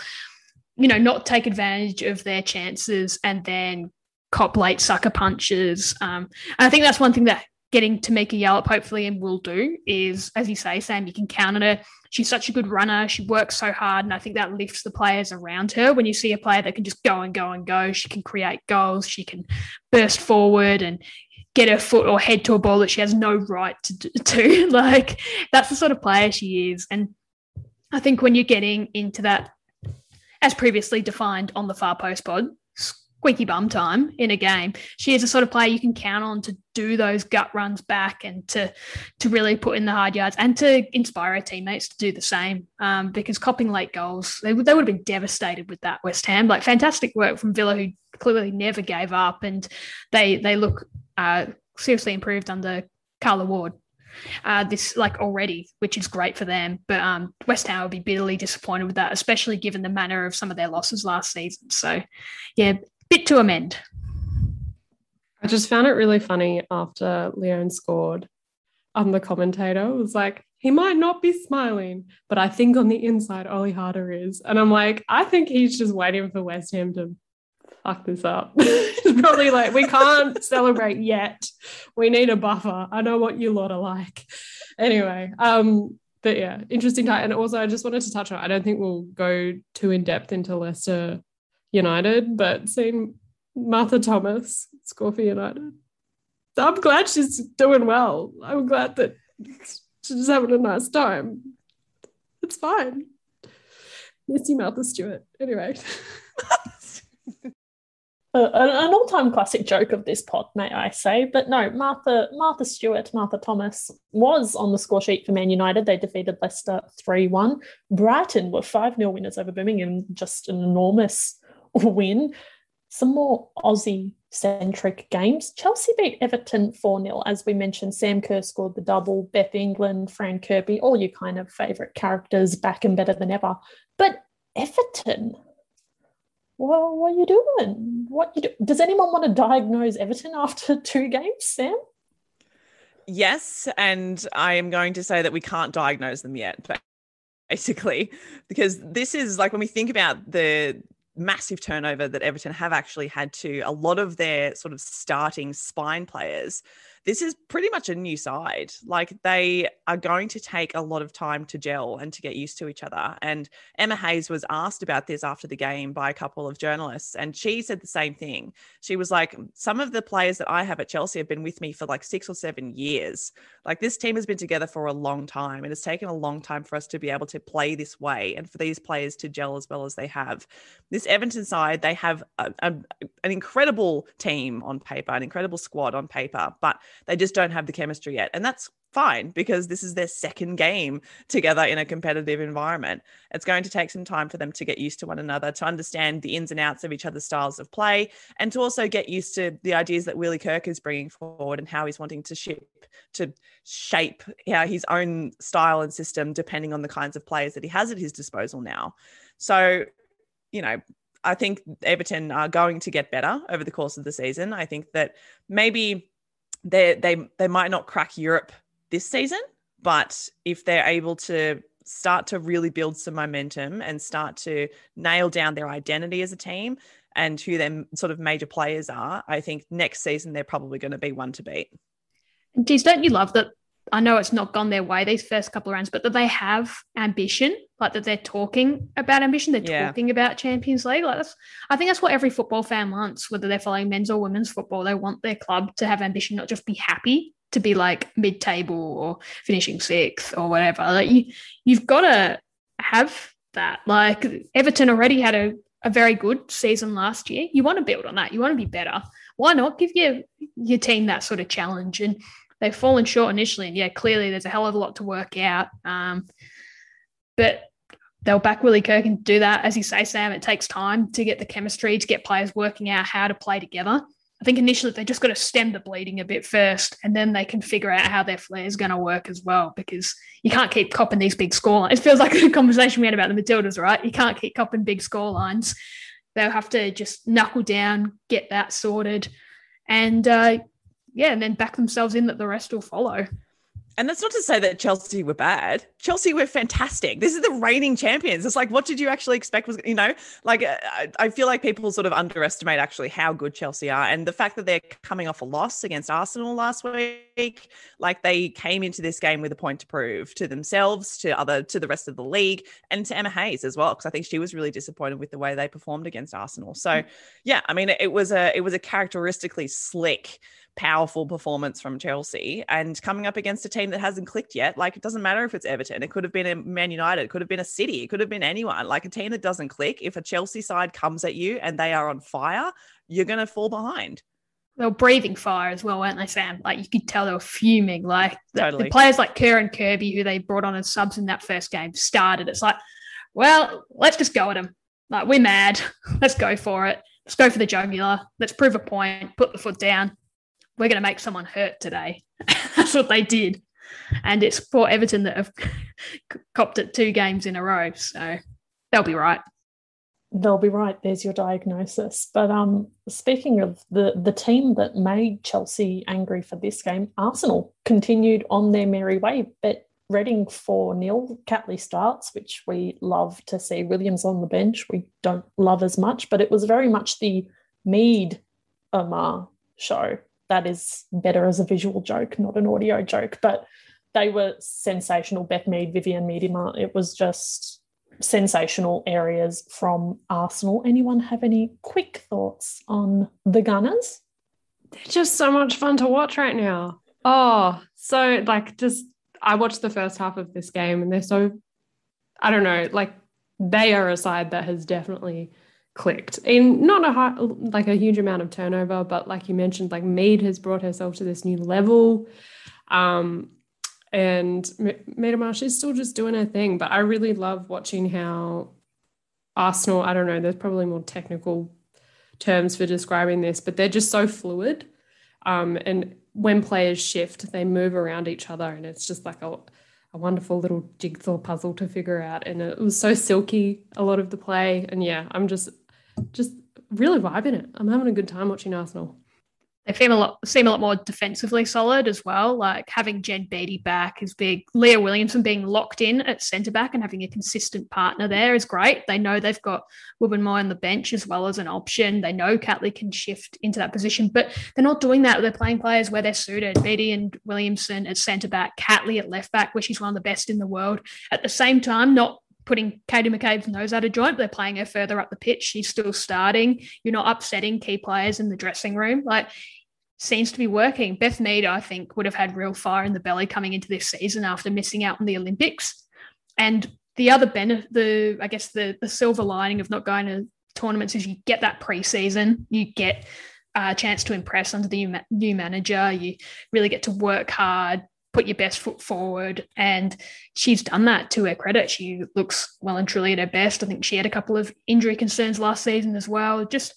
you know, not take advantage of their chances and then cop late sucker punches. Um, and I think that's one thing that getting Tameka Yallop hopefully and will do is, as you say, Sam, you can count on her. She's such a good runner. She works so hard. And I think that lifts the players around her. When you see a player that can just go and go and go, she can create goals. She can burst forward and get her foot or head to a ball that she has no right to do. [LAUGHS] like that's the sort of player she is. And I think when you're getting into that, as previously defined on the far post pod, squeaky bum time in a game. She is a sort of player you can count on to do those gut runs back and to to really put in the hard yards and to inspire her teammates to do the same. Um, because copping late goals, they, they would have been devastated with that West Ham. Like fantastic work from Villa, who clearly never gave up, and they they look uh, seriously improved under Carla Ward. Uh, this like already, which is great for them. But um, West Ham will be bitterly disappointed with that, especially given the manner of some of their losses last season. So, yeah, bit to amend. I just found it really funny after Leon scored. Um, the commentator was like, he might not be smiling, but I think on the inside, Olli Harder is. And I'm like, I think he's just waiting for West Ham to fuck this up. [LAUGHS] He's probably like, we can't [LAUGHS] celebrate yet. We need a buffer. I know what you lot are like. Anyway, um, but yeah, interesting time. And also, I just wanted to touch on. I don't think we'll go too in depth into Leicester United, but seeing Martha Thomas score for United, I'm glad she's doing well. I'm glad that she's having a nice time. It's fine. Miss you, Martha Stewart. Anyway. [LAUGHS] Uh, an all-time classic joke of this pod, may I say. But no, Martha Martha Stewart, Martha Thomas was on the score sheet for Man United. They defeated Leicester 3-1. Brighton were 5-0 winners over Birmingham, just an enormous win. Some more Aussie centric games. Chelsea beat Everton 4 0. As we mentioned, Sam Kerr scored the double, Beth England, Fran Kirby, all your kind of favourite characters back and better than ever. But Everton, well, what are you doing? What you do? Does anyone want to diagnose Everton after [LAUGHS] two games, Sam? Yes, and I am going to say that we can't diagnose them yet, basically, because this is like when we think about the massive turnover that Everton have actually had to a lot of their sort of starting spine players this is pretty much a new side. Like they are going to take a lot of time to gel and to get used to each other. And Emma Hayes was asked about this after the game by a couple of journalists, and she said the same thing. She was like, Some of the players that I have at Chelsea have been with me for like six or seven years. Like this team has been together for a long time. and It's taken a long time for us to be able to play this way and for these players to gel as well as they have. This Everton side, they have a, a, an incredible team on paper, an incredible squad on paper, but they just don't have the chemistry yet. And that's fine because this is their second game together in a competitive environment. It's going to take some time for them to get used to one another, to understand the ins and outs of each other's styles of play, and to also get used to the ideas that Willie Kirk is bringing forward and how he's wanting to ship to shape yeah, his own style and system depending on the kinds of players that he has at his disposal now. So, you know, I think Everton are going to get better over the course of the season. I think that maybe they they they might not crack Europe this season, but if they're able to start to really build some momentum and start to nail down their identity as a team and who their sort of major players are, I think next season they're probably going to be one to beat. And geez, don't you love that? I know it's not gone their way these first couple of rounds, but that they have ambition, like that they're talking about ambition, they're yeah. talking about Champions League. Like that's, I think that's what every football fan wants, whether they're following men's or women's football. They want their club to have ambition, not just be happy to be like mid-table or finishing sixth or whatever. Like you, you've got to have that. Like Everton already had a, a very good season last year. You want to build on that. You want to be better. Why not give your your team that sort of challenge? And they've fallen short initially. And yeah, clearly there's a hell of a lot to work out. Um, but they'll back Willie Kirk and do that. As you say, Sam, it takes time to get the chemistry, to get players working out how to play together. I think initially they just got to stem the bleeding a bit first, and then they can figure out how their flair is going to work as well. Because you can't keep copping these big score lines. It feels like a conversation we had about the Matildas, right? You can't keep copping big score lines. They'll have to just knuckle down, get that sorted, and uh, yeah, and then back themselves in that the rest will follow. And that's not to say that Chelsea were bad. Chelsea were fantastic. This is the reigning champions. It's like, what did you actually expect was, you know, like uh, I feel like people sort of underestimate actually how good Chelsea are. And the fact that they're coming off a loss against Arsenal last week, like they came into this game with a point to prove to themselves, to other, to the rest of the league, and to Emma Hayes as well, because I think she was really disappointed with the way they performed against Arsenal. So, mm. yeah, I mean, it was a, it was a characteristically slick powerful performance from Chelsea and coming up against a team that hasn't clicked yet. Like it doesn't matter if it's Everton, it could have been a Man United, it could have been a City, it could have been anyone. Like a team that doesn't click, if a Chelsea side comes at you and they are on fire, you're going to fall behind. They were breathing fire as well, weren't they, Sam? Like you could tell they were fuming. Like totally. the, players like Kerr and Kirby, who they brought on as subs in that first game, started. It's like, well, let's just go at them. Like we're mad. [LAUGHS] Let's go for it. Let's go for the jugular. Let's prove a point. Put the foot down we're going to make someone hurt today. [LAUGHS] That's what they did. And it's for Everton that have [LAUGHS] copped it two games in a row. So they'll be right. They'll be right. There's your diagnosis. But um, speaking of the, the team that made Chelsea angry for this game, Arsenal continued on their merry way, but Reading 4 0. Catley starts, which we love to see. Williams on the bench, we don't love as much, but it was very much the Mead Omar show that is better as a visual joke, not an audio joke. But they were sensational. Beth Mead, Vivianne Miedema. It was just sensational areas from Arsenal. Anyone have any quick thoughts on the Gunners? They're just so much fun to watch right now. Oh, so like just I watched the first half of this game and they're so I don't know, like they are a side that has definitely clicked. In not a high, like a huge amount of turnover but like you mentioned like mead has brought herself to this new level. Um and Miedema, she's still just doing her thing but i really love watching how arsenal i don't know there's probably more technical terms for describing this but they're just so fluid. Um and when players shift they move around each other and it's just like a a wonderful little jigsaw puzzle to figure out. And it was so silky a lot of the play. And yeah i'm just just really vibing it. I'm having a good time watching Arsenal. they seem a lot seem a lot more defensively solid as well. Like having Jen Beattie back is big. Leah Williamson being locked in at centre back and having a consistent partner there is great. They know they've got Wubben on the bench as well as an option. They know Catley can shift into that position, but they're not doing that. They're playing players where they're suited. Beatty and Williamson at centre back, Catley at left back, where she's one of the best in the world. At the same time, not putting Katie McCabe's nose out of joint. They're playing her further up the pitch. She's still starting. You're not upsetting key players in the dressing room. Like seems to be working. Beth Mead, I think, would have had real fire in the belly coming into this season after missing out on the Olympics. And the other benefit, the I guess the the silver lining of not going to tournaments is you get that preseason, you get a chance to impress under the new manager, you really get to work hard, put your best foot forward. And she's done that to her credit. She looks well and truly at her best. I think she had a couple of injury concerns last season as well. Just,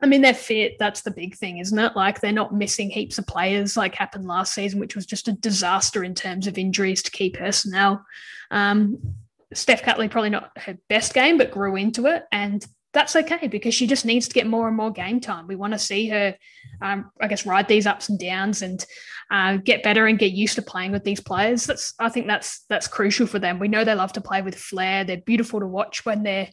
I mean, they're fit. That's the big thing, isn't it? Like they're not missing heaps of players like happened last season, which was just a disaster in terms of injuries to key personnel. Um, Steph Catley probably not her best game, but grew into it. And that's okay because she just needs to get more and more game time. We want to see her, um, I guess, ride these ups and downs and uh, get better and get used to playing with these players. That's I think that's that's crucial for them. We know they love to play with flair. They're beautiful to watch when they're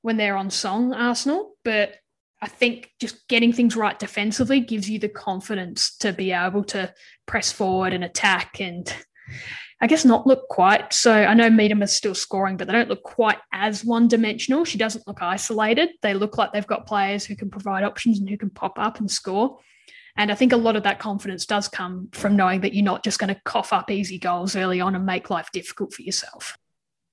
when they're on song, Arsenal. But I think just getting things right defensively gives you the confidence to be able to press forward and attack and I guess not look quite so. I know Miedema is still scoring, but they don't look quite as one dimensional. She doesn't look isolated. They look like they've got players who can provide options and who can pop up and score. And I think a lot of that confidence does come from knowing that you're not just going to cough up easy goals early on and make life difficult for yourself.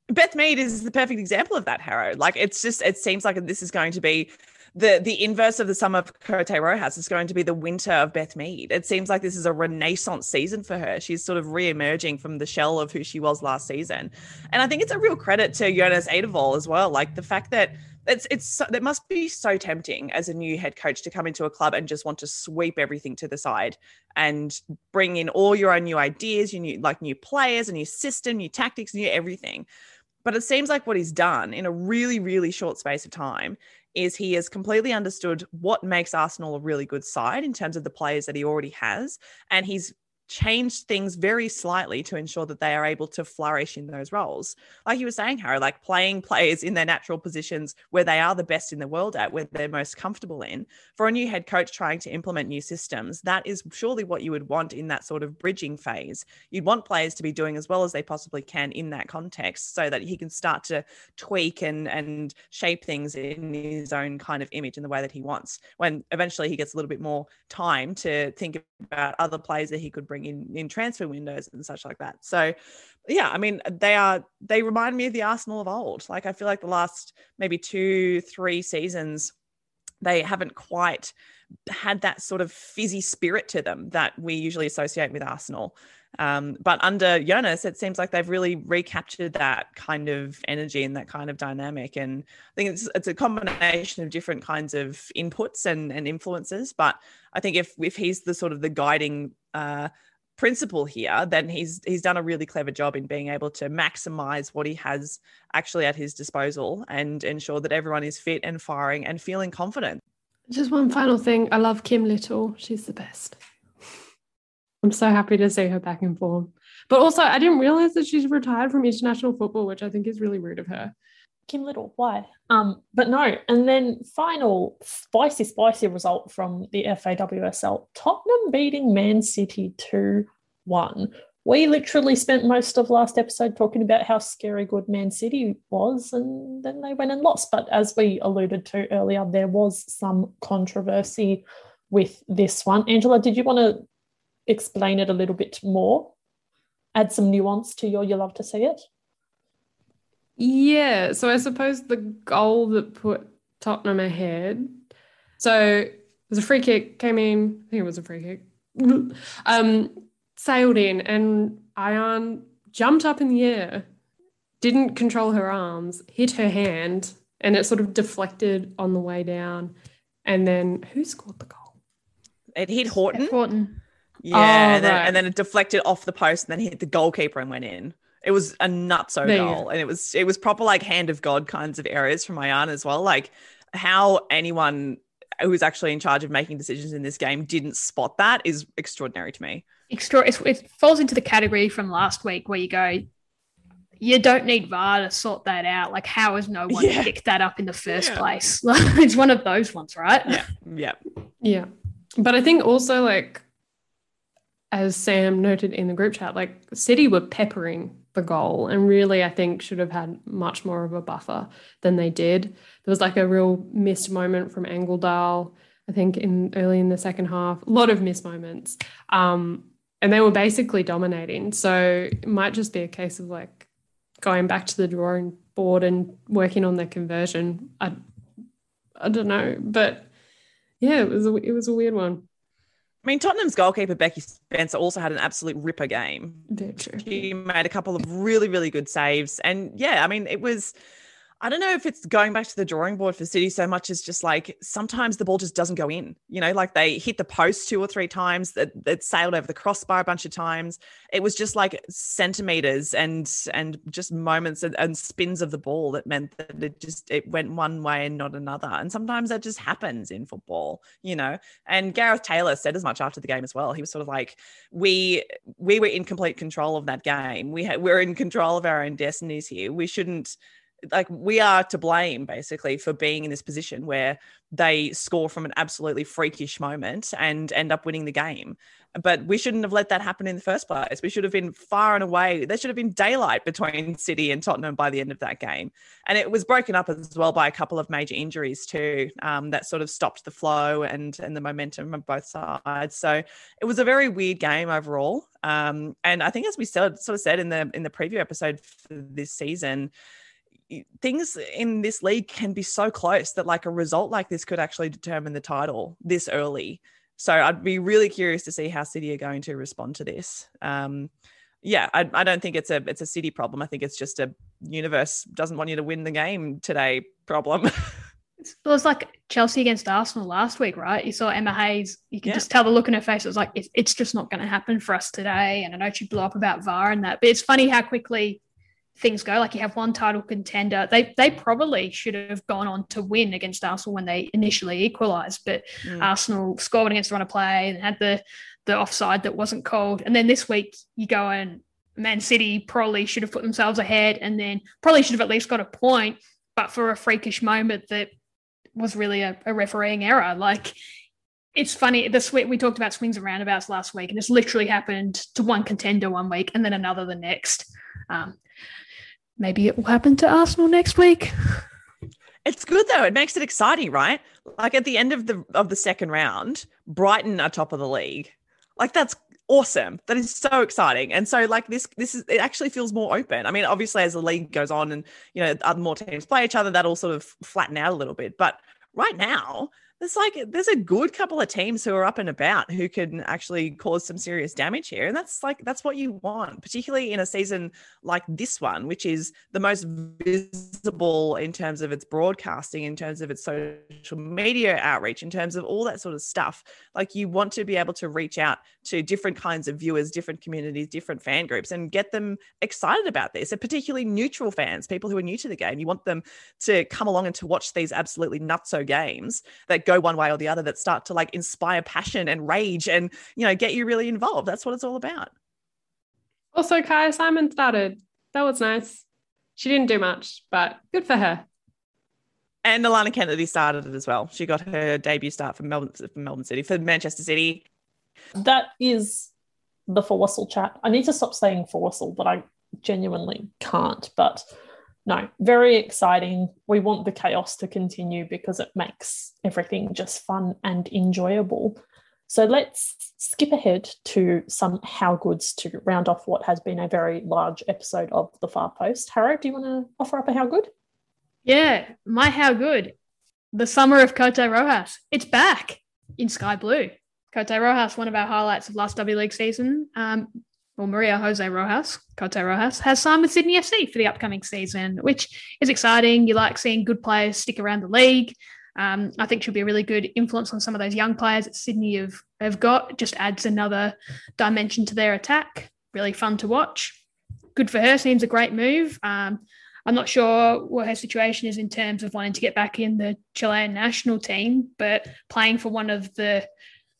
Beth Mead is the perfect example of that, Harrow. Like it's just, it seems like this is going to be the the inverse of the summer of Cote Rojas is going to be the winter of Beth Mead. It seems like this is a renaissance season for her. She's sort of re-emerging from the shell of who she was last season. And I think it's a real credit to Jonas Eidevall as well. Like the fact that it's it's that must be so tempting as a new head coach to come into a club and just want to sweep everything to the side and bring in all your own new ideas, you new like new players, a new system, new tactics, new everything. But it seems like what he's done in a really, really short space of time is he has completely understood what makes Arsenal a really good side in terms of the players that he already has. And he's changed things very slightly to ensure that they are able to flourish in those roles. Like you were saying, Harry, like playing players in their natural positions where they are the best in the world at, where they're most comfortable in. For a new head coach trying to implement new systems, that is surely what you would want in that sort of bridging phase. You'd want players to be doing as well as they possibly can in that context so that he can start to tweak and and shape things in his own kind of image in the way that he wants. When eventually he gets a little bit more time to think about other players that he could bring in in transfer windows and such like that. So yeah, I mean they are they remind me of the Arsenal of old. Like I feel like the last maybe 2 3 seasons they haven't quite had that sort of fizzy spirit to them that we usually associate with Arsenal. Um, but under Jonas, it seems like they've really recaptured that kind of energy and that kind of dynamic. And I think it's it's a combination of different kinds of inputs and, and influences. But I think if if he's the sort of the guiding uh, principle here, then he's he's done a really clever job in being able to maximize what he has actually at his disposal and ensure that everyone is fit and firing and feeling confident. Just one final thing. I love Kim Little. She's the best. [LAUGHS] I'm so happy to see her back in form. But also, I didn't realize that she's retired from international football, which I think is really rude of her. Kim Little, why? Um, but no, and then final spicy, spicy result from the FAWSL Tottenham beating Man City 2 1. We literally spent most of last episode talking about how scary good Man City was, and then they went and lost. But as we alluded to earlier, there was some controversy with this one. Angela, did you want to explain it a little bit more, add some nuance to your you love to see it? Yeah, so I suppose the goal that put Tottenham ahead. So it was a free kick, came in, I think it was a free kick, [LAUGHS] um, sailed in, and Ayane jumped up in the air, didn't control her arms, hit her hand, and it sort of deflected on the way down. And then who scored the goal? It hit Horton. Horton. Yeah, oh, and, then, right. and, then, it deflected off the post and then hit the goalkeeper and went in. It was a nutso goal, and it was it was proper like hand of God kinds of areas from Ayane as well. Like how anyone who's actually in charge of making decisions in this game, didn't spot that is extraordinary to me. Extra, it falls into the category from last week where you go, you don't need VAR to sort that out. Like, how has no one yeah. picked that up in the first yeah. place? [LAUGHS] it's one of those ones, right? Yeah. Yeah. Yeah. But I think also, like, as Sam noted in the group chat, like, City were peppering the goal and really, I think, should have had much more of a buffer than they did. There was like a real missed moment from Angeldahl, I think, in early in the second half. A lot of missed moments. Um, and they were basically dominating. So it might just be a case of like going back to the drawing board and working on their conversion. I, I don't know, but yeah, it was a, it was a weird one. I mean, Tottenham's goalkeeper Becky Spencer also had an absolute ripper game. She made a couple of really, really good saves, and yeah, I mean, it was I don't know if it's going back to the drawing board for City so much as just like sometimes the ball just doesn't go in. You know, like they hit the post two or three times, that it sailed over the crossbar a bunch of times. It was just like centimeters and and just moments and, and spins of the ball that meant that it just it went one way and not another. And sometimes that just happens in football, you know. And Gareth Taylor said as much after the game as well. He was sort of like, we we were in complete control of that game. We had we're in control of our own destinies here. We shouldn't like we are to blame basically for being in this position where they score from an absolutely freakish moment and end up winning the game. But we shouldn't have let that happen in the first place. We should have been far and away. There should have been daylight between [LAUGHS] City and Tottenham by the end of that game. And it was broken up as well by a couple of major injuries too, um, that sort of stopped the flow and and the momentum on both sides. So it was a very weird game overall. Um, and I think as we sort of said in the in the preview episode for this season, things in this league can be so close that like a result like this could actually determine the title this early. So I'd be really curious to see how City are going to respond to this. Um, yeah, I, I don't think it's a it's a City problem. I think it's just a universe doesn't want you to win the game today problem. [LAUGHS] it was like Chelsea against Arsenal last week, right? You saw Emma Hayes. You could yeah. just tell the look in her face. It was like it's, it's just not going to happen for us today. And I know she blew up about VAR and that, but it's funny how quickly things go. Like you have one title contender. They they probably should have gone on to win against Arsenal when they initially equalised, but mm. Arsenal scored against the run of play and had the the offside that wasn't called. And then this week you go and Man City probably should have put themselves ahead and then probably should have at least got a point, but for a freakish moment that was really a, a refereeing error. Like it's funny. This week we talked about swings and roundabouts last week, and it's literally happened to one contender one week and then another the next. Um, maybe it will happen to Arsenal next week. It's good though. It makes it exciting, right? Like at the end of the of the second round, Brighton are top of the league. Like that's awesome. That is so exciting. And so like this this is it actually feels more open. I mean, obviously as the league goes on and you know other more teams play each other, that'll sort of flatten out a little bit. But right now, there's like there's a good couple of teams who are up and about who can actually cause some serious damage here and that's like that's what you want particularly in a season like this one which is the most visible in terms of its broadcasting in terms of its social media outreach in terms of all that sort of stuff. Like you want to be able to reach out to different kinds of viewers different communities different fan groups and get them excited about this and particularly neutral fans people who are new to the game. You want them to come along and to watch these absolutely nutso games that go one way or the other that start to like inspire passion and rage and you know get you really involved. That's what it's all about. Also Kyah Simon started. That was nice. She didn't do much but good for her. And Alana Kennedy started it as well. She got her debut start for Melbourne for Melbourne City for Manchester City. That is the FAWSL chat. I need to stop saying FAWSL but I genuinely can't. But no, very exciting. We want the chaos to continue because it makes everything just fun and enjoyable. So let's skip ahead to some how goods to round off what has been a very large episode of the Far Post. Harrow, do you want to offer up a how good? Yeah, my how good. The summer of Cote Rojas. It's back in sky blue. Cote Rojas, one of our highlights of last W League season. Um, well, Maria Jose Rojas, Cote Rojas, has signed with Sydney FC for the upcoming season, which is exciting. You like seeing good players stick around the league. Um, I think she'll be a really good influence on some of those young players that Sydney have, have got. Just adds another dimension to their attack. Really fun to watch. Good for her. Seems a great move. Um, I'm not sure what her situation is in terms of wanting to get back in the Chilean national team, but playing for one of the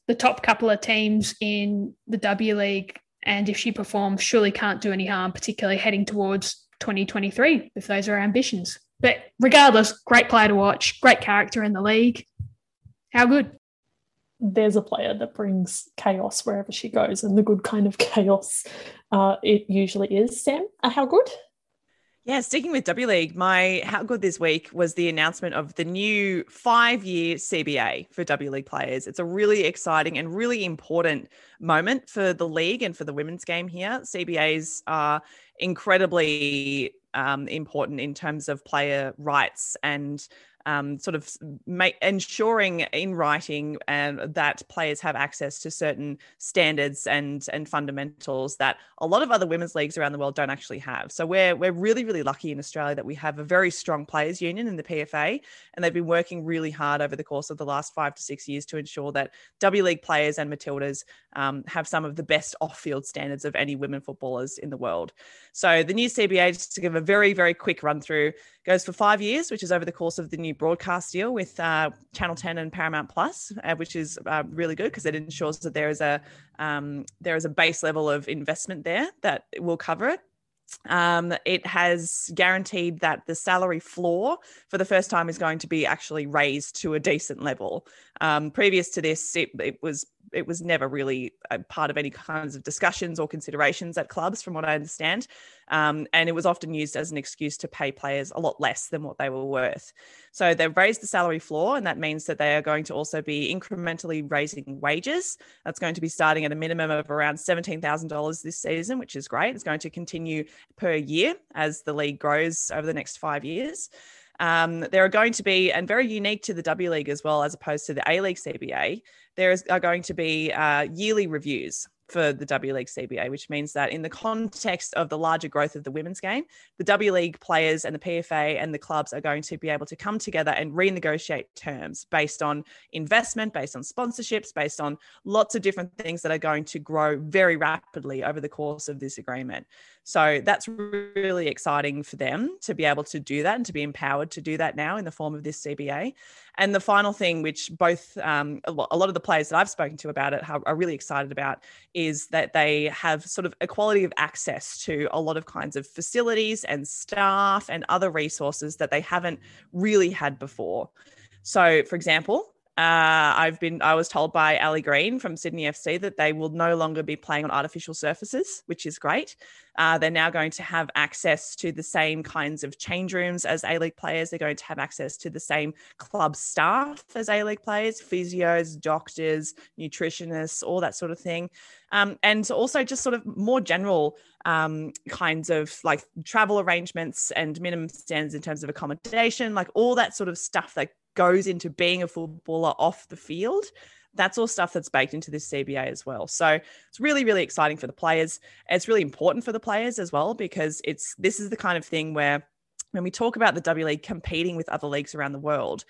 the top couple of teams in the W League, and if she performs, surely can't do any harm, particularly heading towards 2023 if those are ambitions. But regardless, great player to watch, great character in the league. How good? There's a player that brings chaos wherever she goes, and the good kind of [LAUGHS] chaos uh, it usually is. Sam, uh, how good? Yeah, sticking with W League, my how good this week was the announcement of the new five year CBA for W League players. It's a really exciting and really important moment for the league and for the women's game here. CBAs are incredibly um, important in terms of player rights and um, sort of make, ensuring in writing uh, that players have access to certain standards and and fundamentals that a lot of other women's leagues around the world don't actually have. So we're we're really really lucky in Australia that we have a very strong players union in the PFA, and they've been working really hard over the course of the last five to six years to ensure that W League players and Matildas um, have some of the best off-field standards of any women footballers in the world. So the new CBA, just to give a very very quick run through, goes for five years, which is over the course of the new broadcast deal with uh, Channel 10 and Paramount Plus, uh, which is uh, really good because it ensures that there is a um, there is a base level of investment there that will cover it. Um, it has guaranteed that the salary floor for the first time is going to be actually raised to a decent level. Um, previous to this, it, it was it was never really part of any kinds of discussions or considerations at clubs, from what I understand. Um, and it was often used as an excuse to pay players a lot less than what they were worth. So they've raised the salary floor, and that means that they are going to also be incrementally raising wages. That's going to be starting at a minimum of around $17,000 this season, which is great. It's going to continue per year as the league grows over the next five years. Um, there are going to be, and very unique to the W League as well, as opposed to the A League CBA, there is, are going to be uh, yearly reviews for the W League CBA, which means that in the context of the larger growth of the women's game, the W League players and the PFA and the clubs are going to be able to come together and renegotiate terms based on investment, based on sponsorships, based on lots of different things that are going to grow very rapidly over the course of this agreement. So that's really exciting for them to be able to do that and to be empowered to do that now in the form of this CBA. And the final thing, which both um, a lot of the players that I've spoken to about it are really excited about, is that they have sort of equality of access to a lot of kinds of facilities and staff and other resources that they haven't really had before. So, for example, uh, I've been I was told by Ali Green from Sydney FC that they will no longer be playing on artificial surfaces, which is great. Uh, they're now going to have access to the same kinds of change rooms as A League players. They're going to have access to the same club staff as A League players, physios, doctors, nutritionists, all that sort of thing. Um, and also just sort of more general um, kinds of like travel arrangements and minimum standards in terms of accommodation, like all that sort of stuff that goes into being a footballer off the field. That's all stuff that's baked into this CBA as well. So it's really, really exciting for the players. It's really important for the players as well because it's this is the kind of thing where when we talk about the W League competing with other leagues around the world,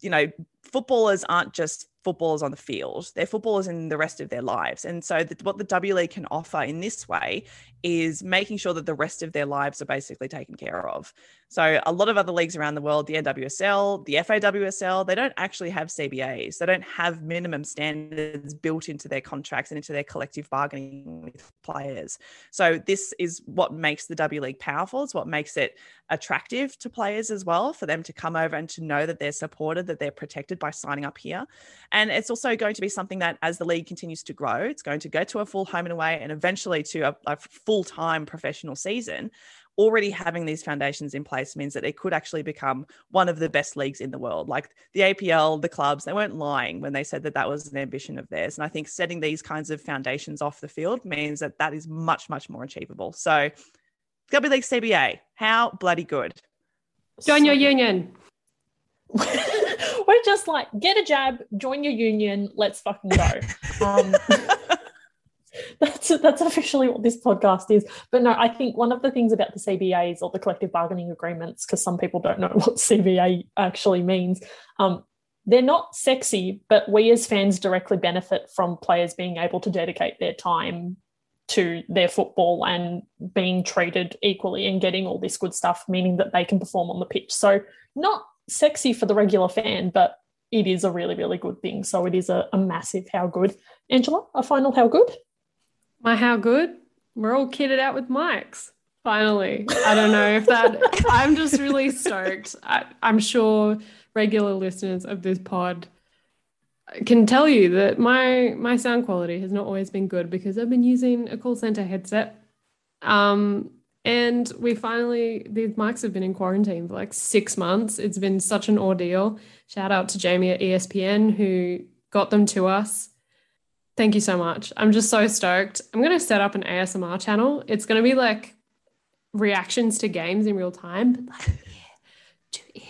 you know, footballers aren't just footballers on the field. They're footballers in the rest of their lives. And so, the, what the W League can offer in this way is making sure that the rest of their lives are basically taken care of. So, a lot of other leagues around the world, the NWSL, the FAWSL, they don't actually have CBAs. They don't have minimum standards built into their contracts and into their collective bargaining with players. So, this is what makes the W League powerful. It's what makes it attractive to players as well for them to come over and to know that they're supported, that they're protected by signing up here. And it's also going to be something that, as the league continues to grow, it's going to go to a full home and away and eventually to a, a full time professional season. Already having these foundations in place means that it could actually become one of the best leagues in the world. Like the APL, the clubs, they weren't lying when they said that that was an ambition of theirs. And I think setting these kinds of foundations off the field means that that is much, much more achievable. So, W League CBA, how bloody good. Join your union. We're just like, get a jab, join your union, let's fucking go. [LAUGHS] Um, that's that's officially what this podcast is. But no, I think one of the things about the CBAs or the collective bargaining agreements, because some people don't know [LAUGHS] what CBA actually means, um, they're not sexy, but we as fans directly benefit from players being able to dedicate their time to their football and being treated equally and getting all this good stuff, meaning that they can perform on the pitch. So, not sexy for the regular fan, but it is a really, really good thing. So, it is a, a massive how good. Angela, a final how good? My how good? We're all kitted out with mics. Finally. I don't know if that, [LAUGHS] I'm just really stoked. I, I'm sure regular listeners of this pod can tell you that my my sound quality has not always been good because I've been using a call center headset. Um, and we finally these mics have been in quarantine for like six months. It's been such an ordeal. Shout out to Jamie at ESPN who got them to us. Thank you so much. I'm just so stoked. I'm gonna set up an ASMR channel. It's gonna be like reactions to games in real time, but like ear to ear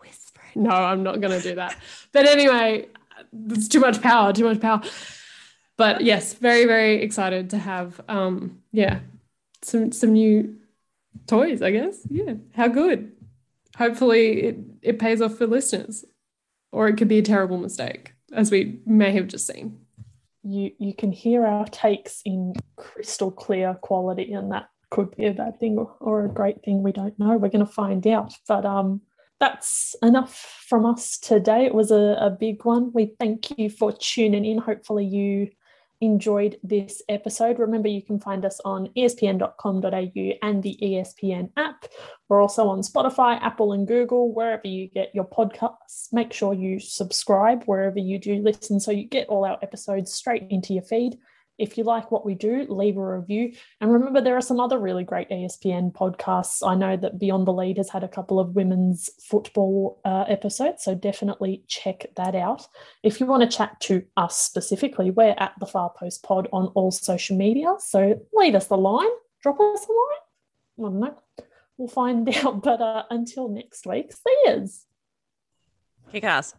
whispering. No, I'm not gonna do that. But anyway, there's too much power, too much power. But yes, very, very excited to have um yeah, some some new toys, I guess. Yeah. How good. Hopefully it, it pays off for listeners. Or it could be a terrible mistake, as we may have just seen. You you can hear our takes in crystal clear quality, and that could be a bad thing or, a great thing. We don't know. We're going to find out. But um, that's enough from us today. It was a, a big one. We thank you for tuning in. Hopefully, you enjoyed this episode. Remember, you can find us on espn.com.au and the ESPN app. We're also on Spotify, Apple, and Google, wherever you get your podcasts. Make sure you subscribe wherever you do listen so you get all our episodes straight into your feed. If you like what we do, leave a review. And remember, there are some other really great ESPN podcasts. I know that Beyond the Lead has had a couple of women's football uh, episodes, so definitely check that out. If you want to chat to us specifically, we're at the Far Post Pod on all social media. So leave us a line, drop us a line. I don't know. We'll find [LAUGHS] out. But uh, until next week, see yous. Kick ass.